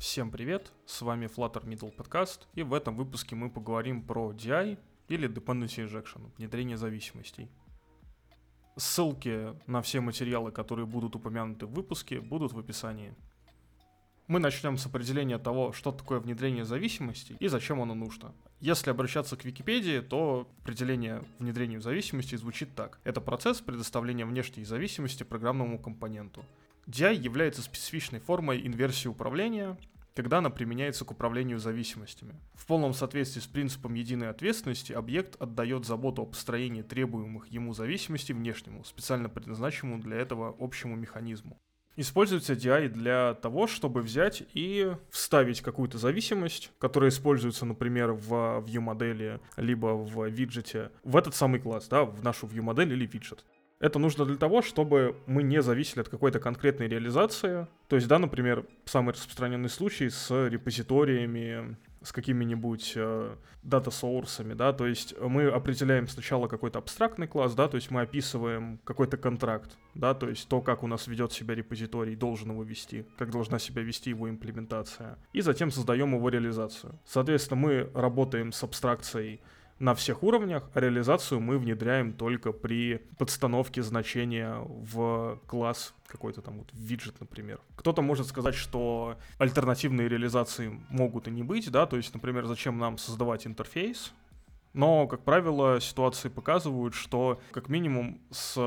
Всем привет, с вами Flutter Middle Podcast, и в этом выпуске мы поговорим про DI или Dependency Injection, внедрение зависимостей. Ссылки на все материалы, которые будут упомянуты в выпуске, будут в описании. Мы начнем с определения того, что такое внедрение зависимостей и зачем оно нужно. Если обращаться к Википедии, то определение внедрения зависимости звучит так. Это процесс предоставления внешней зависимости программному компоненту. DI является специфичной формой инверсии управления, когда она применяется к управлению зависимостями. В полном соответствии с принципом единой ответственности объект отдает заботу о построении требуемых ему зависимостей внешнему, специально предназначенному для этого общему механизму. Используется DI для того, чтобы взять и вставить какую-то зависимость, которая используется, например, в view-модели, либо в виджете, в этот самый класс, да, в нашу view-модель или виджет. Это нужно для того, чтобы мы не зависели от какой-то конкретной реализации. То есть, да, например, самый распространенный случай с репозиториями, с какими-нибудь э, дата-соурсами, да, то есть мы определяем сначала какой-то абстрактный класс, да, то есть мы описываем какой-то контракт, да, то есть то, как у нас ведет себя репозиторий, должен его вести, как должна себя вести его имплементация, и затем создаем его реализацию. Соответственно, мы работаем с абстракцией на всех уровнях, а реализацию мы внедряем только при подстановке значения в класс какой-то там вот виджет, например. Кто-то может сказать, что альтернативные реализации могут и не быть, да, то есть, например, зачем нам создавать интерфейс, но, как правило, ситуации показывают, что как минимум с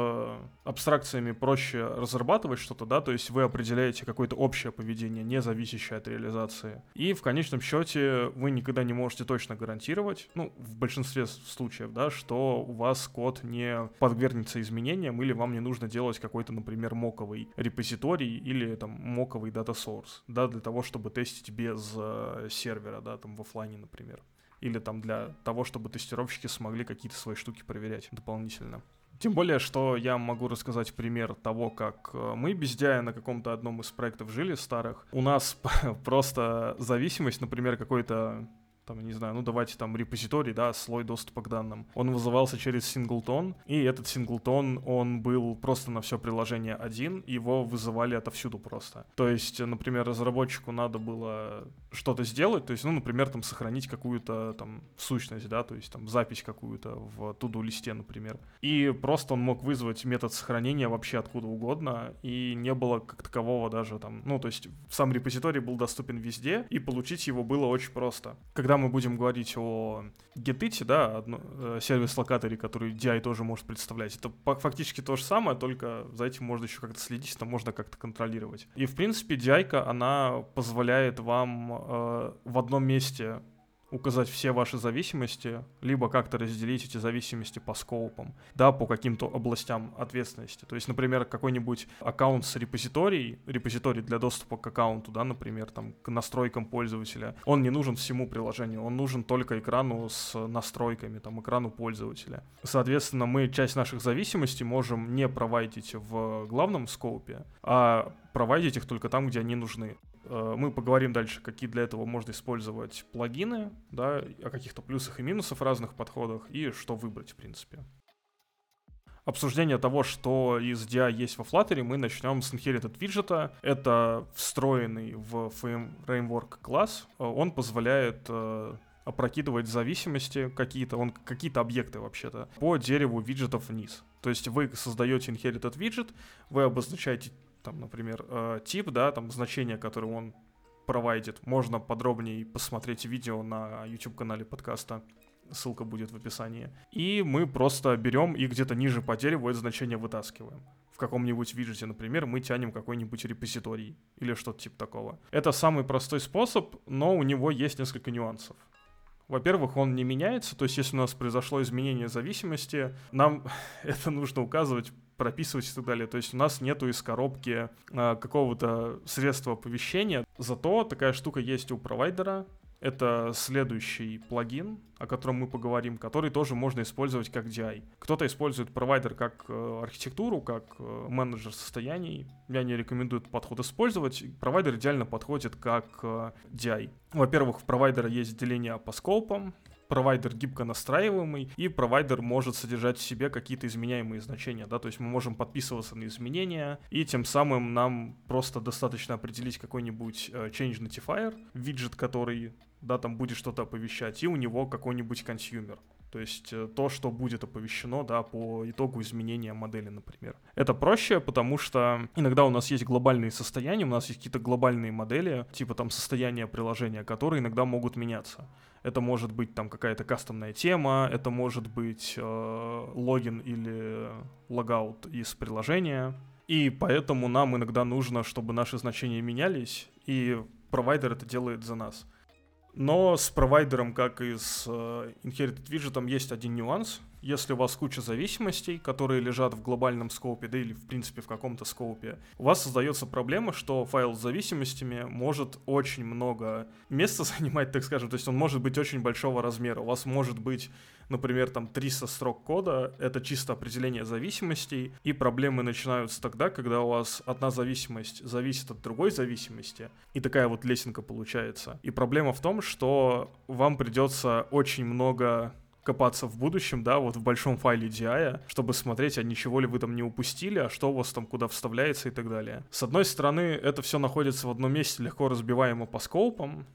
абстракциями проще разрабатывать что-то, да, то есть вы определяете какое-то общее поведение, не зависящее от реализации. И в конечном счете вы никогда не можете точно гарантировать, ну, в большинстве случаев, да, что у вас код не подвергнется изменениям или вам не нужно делать какой-то, например, моковый репозиторий или там моковый дата source, да, для того, чтобы тестить без э, сервера, да, там в офлайне, например или там для того, чтобы тестировщики смогли какие-то свои штуки проверять дополнительно. Тем более, что я могу рассказать пример того, как э, мы без DI на каком-то одном из проектов жили старых. У нас просто зависимость, например, какой-то там, не знаю, ну давайте там репозиторий, да, слой доступа к данным. Он вызывался через синглтон, и этот синглтон, он был просто на все приложение один, его вызывали отовсюду просто. То есть, например, разработчику надо было что-то сделать, то есть, ну, например, там сохранить какую-то там сущность, да, то есть там запись какую-то в туду листе, например. И просто он мог вызвать метод сохранения вообще откуда угодно, и не было как такового даже там, ну, то есть сам репозиторий был доступен везде, и получить его было очень просто. Когда мы будем говорить о GetIt, да, одно, э, сервис-локаторе, который DI тоже может представлять, это фактически то же самое, только за этим можно еще как-то следить, это можно как-то контролировать. И, в принципе, DI, она позволяет вам э, в одном месте указать все ваши зависимости, либо как-то разделить эти зависимости по скопам, да, по каким-то областям ответственности. То есть, например, какой-нибудь аккаунт с репозиторией, репозиторий для доступа к аккаунту, да, например, там, к настройкам пользователя, он не нужен всему приложению, он нужен только экрану с настройками, там, экрану пользователя. Соответственно, мы часть наших зависимостей можем не провайдить в главном скопе, а провайдить их только там, где они нужны. Э, мы поговорим дальше, какие для этого можно использовать плагины, да, о каких-то плюсах и минусах разных подходах и что выбрать, в принципе. Обсуждение того, что из DI есть во Flutter, мы начнем с inherited виджета. Это встроенный в framework класс. Э, он позволяет э, опрокидывать зависимости какие-то, он какие-то объекты вообще-то, по дереву виджетов вниз. То есть вы создаете inherited виджет, вы обозначаете там, например, э, тип, да, там значение, которое он провайдит. Можно подробнее посмотреть видео на YouTube-канале подкаста. Ссылка будет в описании. И мы просто берем и где-то ниже по дереву это значение вытаскиваем. В каком-нибудь виджете, например, мы тянем какой-нибудь репозиторий или что-то типа такого. Это самый простой способ, но у него есть несколько нюансов. Во-первых, он не меняется, то есть если у нас произошло изменение зависимости, нам это нужно указывать прописывать и так далее. То есть у нас нету из коробки э, какого-то средства оповещения. Зато такая штука есть у провайдера. Это следующий плагин, о котором мы поговорим, который тоже можно использовать как DI. Кто-то использует провайдер как э, архитектуру, как э, менеджер состояний. Я не рекомендую этот подход использовать. Провайдер идеально подходит как э, DI. Во-первых, в провайдера есть деление по скопам, провайдер гибко настраиваемый, и провайдер может содержать в себе какие-то изменяемые значения, да, то есть мы можем подписываться на изменения, и тем самым нам просто достаточно определить какой-нибудь э, change notifier, виджет, который, да, там будет что-то оповещать, и у него какой-нибудь consumer. То есть э, то, что будет оповещено, да, по итогу изменения модели, например. Это проще, потому что иногда у нас есть глобальные состояния, у нас есть какие-то глобальные модели, типа там состояния приложения, которые иногда могут меняться. Это может быть там какая-то кастомная тема, это может быть э, логин или logout из приложения. И поэтому нам иногда нужно, чтобы наши значения менялись, и провайдер это делает за нас. Но с провайдером, как и с э, Inherited Widget, есть один нюанс. Если у вас куча зависимостей, которые лежат в глобальном скопе, да или в принципе в каком-то скопе, у вас создается проблема, что файл с зависимостями может очень много места занимать, так скажем. То есть он может быть очень большого размера. У вас может быть например, там 300 строк кода, это чисто определение зависимостей, и проблемы начинаются тогда, когда у вас одна зависимость зависит от другой зависимости, и такая вот лесенка получается. И проблема в том, что вам придется очень много копаться в будущем, да, вот в большом файле DI, чтобы смотреть, а ничего ли вы там не упустили, а что у вас там куда вставляется и так далее. С одной стороны, это все находится в одном месте, легко разбиваемо по scope ам,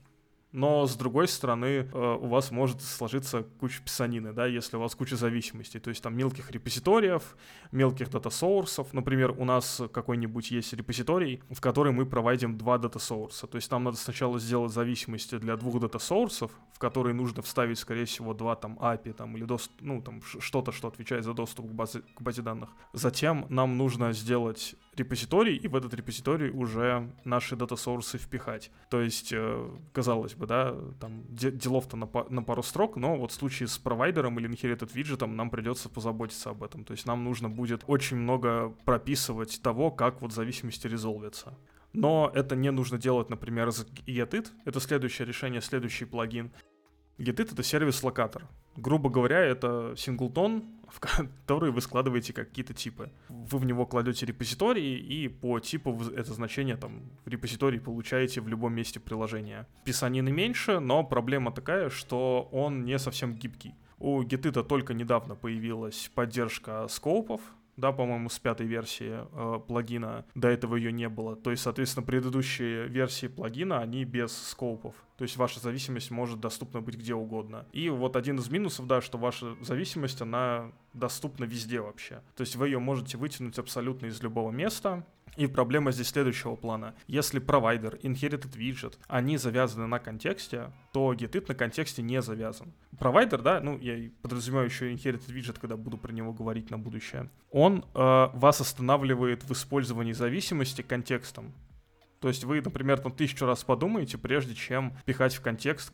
но с другой стороны э, у вас может сложиться куча писанины, да, если у вас куча зависимостей, то есть там мелких репозиториев, мелких data source ов. Например, у нас какой-нибудь есть репозиторий, в который мы проводим два data source а. То есть нам надо сначала сделать зависимости для двух data source ов, в которые нужно вставить, скорее всего, два там API там, или дост... ну, там что-то, что отвечает за доступ к базе, к базе данных. Затем нам нужно сделать репозиторий, и в этот репозиторий уже наши data source ы впихать. То есть, э, казалось бы, да, там делов-то на, на пару строк, но вот в случае с провайдером или inherited виджетом нам придется позаботиться об этом. То есть нам нужно будет очень много прописывать того, как вот зависимости резолвятся. Но это не нужно делать, например, с Getit. Это следующее решение, следующий плагин. Getit — это сервис-локатор. Грубо говоря, это синглтон, в который вы складываете какие-то типы. Вы в него кладете репозитории, и по типу это значение там в репозитории получаете в любом месте приложения. Писанины меньше, но проблема такая, что он не совсем гибкий. У Git только недавно появилась поддержка скопов, да, по-моему, с пятой версии э, плагина. До этого ее не было. То есть, соответственно, предыдущие версии плагина, они без скопов. То есть ваша зависимость может доступна быть где угодно. И вот один из минусов, да, что ваша зависимость, она доступна везде вообще. То есть вы ее можете вытянуть абсолютно из любого места. И проблема здесь следующего плана. Если провайдер, inherited widget, они завязаны на контексте, то getit на контексте не завязан. Провайдер, да, ну я подразумеваю еще inherited widget, когда буду про него говорить на будущее, он э, вас останавливает в использовании зависимости контекстом. То есть вы, например, там тысячу раз подумаете, прежде чем пихать в контекст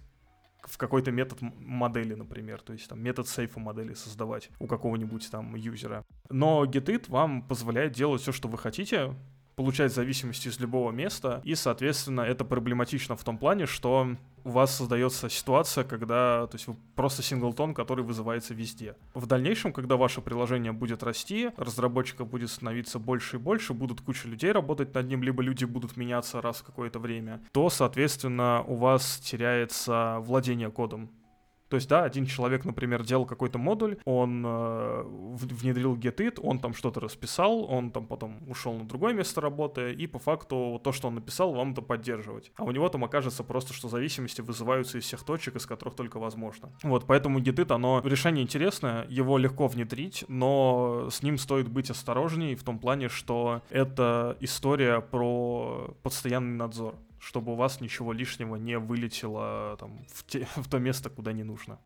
в какой-то метод модели, например, то есть там метод сейфа модели создавать у какого-нибудь там юзера. Но Getit вам позволяет делать все, что вы хотите, получать зависимости из любого места, и, соответственно, это проблематично в том плане, что у вас создается ситуация, когда, то есть вы просто синглтон, который вызывается везде. В дальнейшем, когда ваше приложение будет расти, разработчиков будет становиться больше и больше, будут куча людей работать над ним, либо люди будут меняться раз в какое-то время, то, соответственно, у вас теряется владение кодом. То есть, да, один человек, например, делал какой-то модуль, он э, внедрил getit, он там что-то расписал, он там потом ушел на другое место работы, и по факту то, что он написал, вам это поддерживать. А у него там окажется просто, что зависимости вызываются из всех точек, из которых только возможно. Вот, поэтому getit, оно решение интересное, его легко внедрить, но с ним стоит быть осторожнее в том плане, что это история про постоянный надзор чтобы у вас ничего лишнего не вылетело там, в, те, в то место, куда не нужно.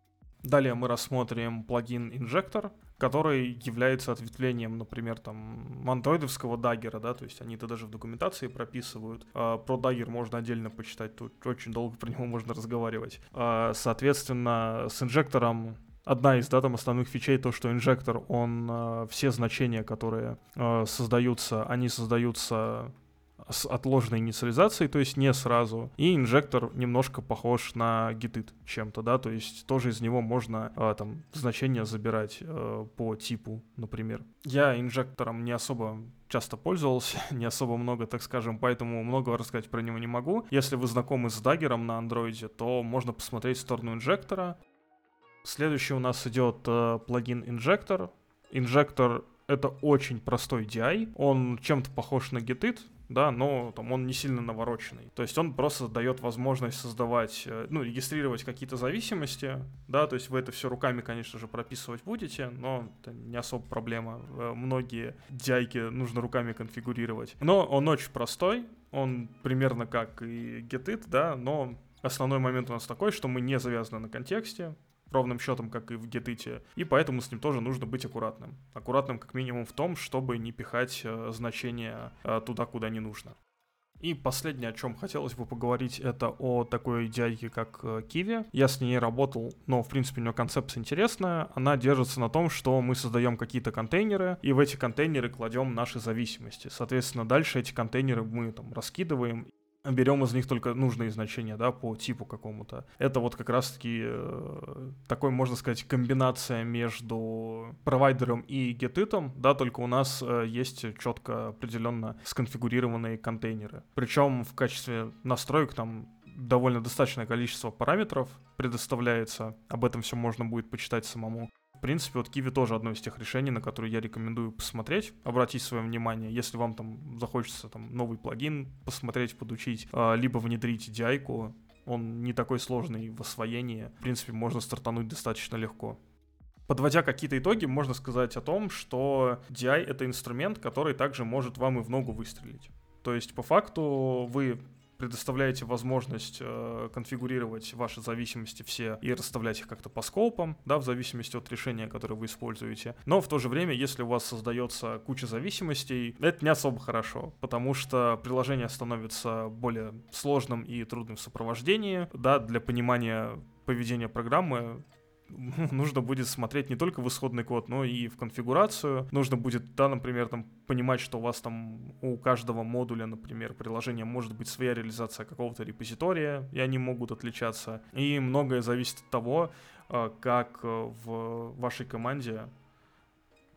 Далее мы рассмотрим плагин Injector, который является ответвлением, например, там, андроидовского Dagger а, да, то есть они это даже в документации прописывают. А, про Dagger можно отдельно почитать, тут очень долго про него можно разговаривать. А, соответственно, с инжектором одна из да, там основных фичей то, что инжектор, он э, все значения, которые э, создаются, они создаются с отложенной инициализацией, то есть не сразу. И инжектор немножко похож на гитит чем-то, да, то есть тоже из него можно а, там значения забирать а, по типу, например. Я инжектором не особо часто пользовался, не особо много, так скажем, поэтому много рассказать про него не могу. Если вы знакомы с даггером на андроиде, то можно посмотреть в сторону инжектора, Следующий у нас идет э, плагин Injector. Injector — это очень простой DI. Он чем-то похож на Getit, да, но там он не сильно навороченный. То есть он просто дает возможность создавать, э, ну, регистрировать какие-то зависимости, да, то есть вы это все руками, конечно же, прописывать будете, но это не особо проблема. Э, многие дяйки нужно руками конфигурировать. Но он очень простой, он примерно как и getit, да, но основной момент у нас такой, что мы не завязаны на контексте, ровным счетом, как и в Гетите, и поэтому с ним тоже нужно быть аккуратным. Аккуратным как минимум в том, чтобы не пихать э, значения э, туда, куда не нужно. И последнее, о чем хотелось бы поговорить, это о такой дядьке, как Киви. Я с ней работал, но, в принципе, у нее концепция интересная. Она держится на том, что мы создаем какие-то контейнеры, и в эти контейнеры кладем наши зависимости. Соответственно, дальше эти контейнеры мы там раскидываем берем из них только нужные значения, да, по типу какому-то. Это вот как раз-таки э, такой, можно сказать, комбинация между провайдером и гетитом, да, только у нас э, есть четко определенно сконфигурированные контейнеры. Причем в качестве настроек там довольно достаточное количество параметров предоставляется. Об этом все можно будет почитать самому. В принципе, вот Kiwi тоже одно из тех решений, на которые я рекомендую посмотреть, обратить свое внимание, если вам там захочется там новый плагин посмотреть, подучить, а, либо внедрить DI, он не такой сложный в освоении, в принципе, можно стартануть достаточно легко. Подводя какие-то итоги, можно сказать о том, что DI — это инструмент, который также может вам и в ногу выстрелить. То есть, по факту, вы предоставляете возможность э, конфигурировать ваши зависимости все и расставлять их как-то по скопам, да, в зависимости от решения, которое вы используете. Но в то же время, если у вас создается куча зависимостей, это не особо хорошо, потому что приложение становится более сложным и трудным в сопровождении, да, для понимания поведения программы нужно будет смотреть не только в исходный код, но и в конфигурацию. Нужно будет, да, например, там понимать, что у вас там у каждого модуля, например, приложения может быть своя реализация какого-то репозитория, и они могут отличаться. И многое зависит от того, э, как э, в вашей команде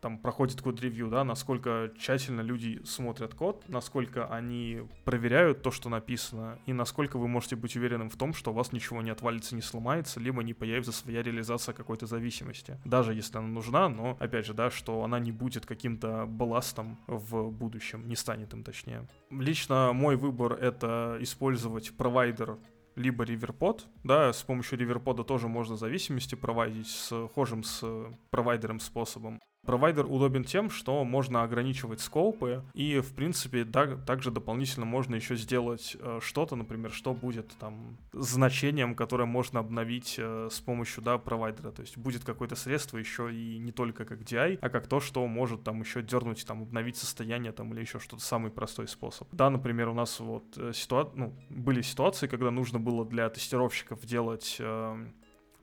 там проходит код-ревью, да, насколько тщательно люди смотрят код, насколько они проверяют то, что написано, и насколько вы можете быть уверенным в том, что у вас ничего не отвалится, не сломается, либо не появится своя реализация какой-то зависимости. Даже если она нужна, но, опять же, да, что она не будет каким-то балластом в будущем, не станет им точнее. Лично мой выбор — это использовать провайдер либо реверпод, да, с помощью реверпода тоже можно зависимости проводить с схожим с провайдером способом. Провайдер удобен тем, что можно ограничивать скопы, и, в принципе, да, также дополнительно можно еще сделать э, что-то, например, что будет там значением, которое можно обновить э, с помощью, да, провайдера. То есть будет какое-то средство еще и не только как DI, а как то, что может там еще дернуть, там, обновить состояние там или еще что-то, самый простой способ. Да, например, у нас вот э, ситуа... ну, были ситуации, когда нужно было для тестировщиков делать э,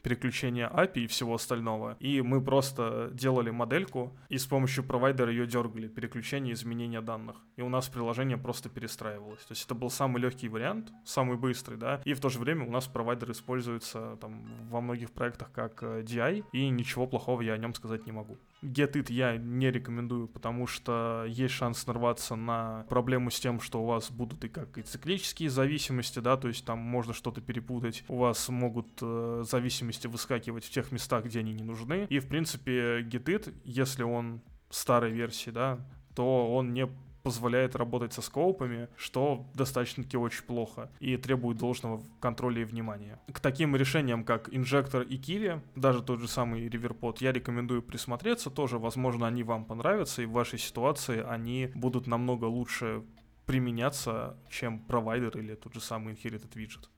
переключения API и всего остального. И мы просто делали модельку и с помощью провайдера ее дергали, переключение изменения данных. И у нас приложение просто перестраивалось. То есть это был самый легкий вариант, самый быстрый, да, и в то же время у нас провайдер используется там во многих проектах как э, DI, и ничего плохого я о нем сказать не могу. GetIt я не рекомендую, потому что есть шанс нарваться на проблему с тем, что у вас будут и как и циклические зависимости, да, то есть там можно что-то перепутать, у вас могут э, зависимости выскакивать в тех местах, где они не нужны, и в принципе GetIt, если он старой версии, да, то он не позволяет работать со скоупами, что достаточно-таки очень плохо и требует должного контроля и внимания. К таким решениям, как инжектор и Kiwi, даже тот же самый Riverpod, я рекомендую присмотреться тоже. Возможно, они вам понравятся, и в вашей ситуации они будут намного лучше применяться, чем провайдер или тот же самый Inherited Widget.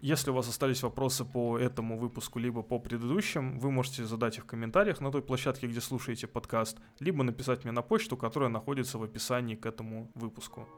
Если у вас остались вопросы по этому выпуску, либо по предыдущим, вы можете задать их в комментариях на той площадке, где слушаете подкаст, либо написать мне на почту, которая находится в описании к этому выпуску.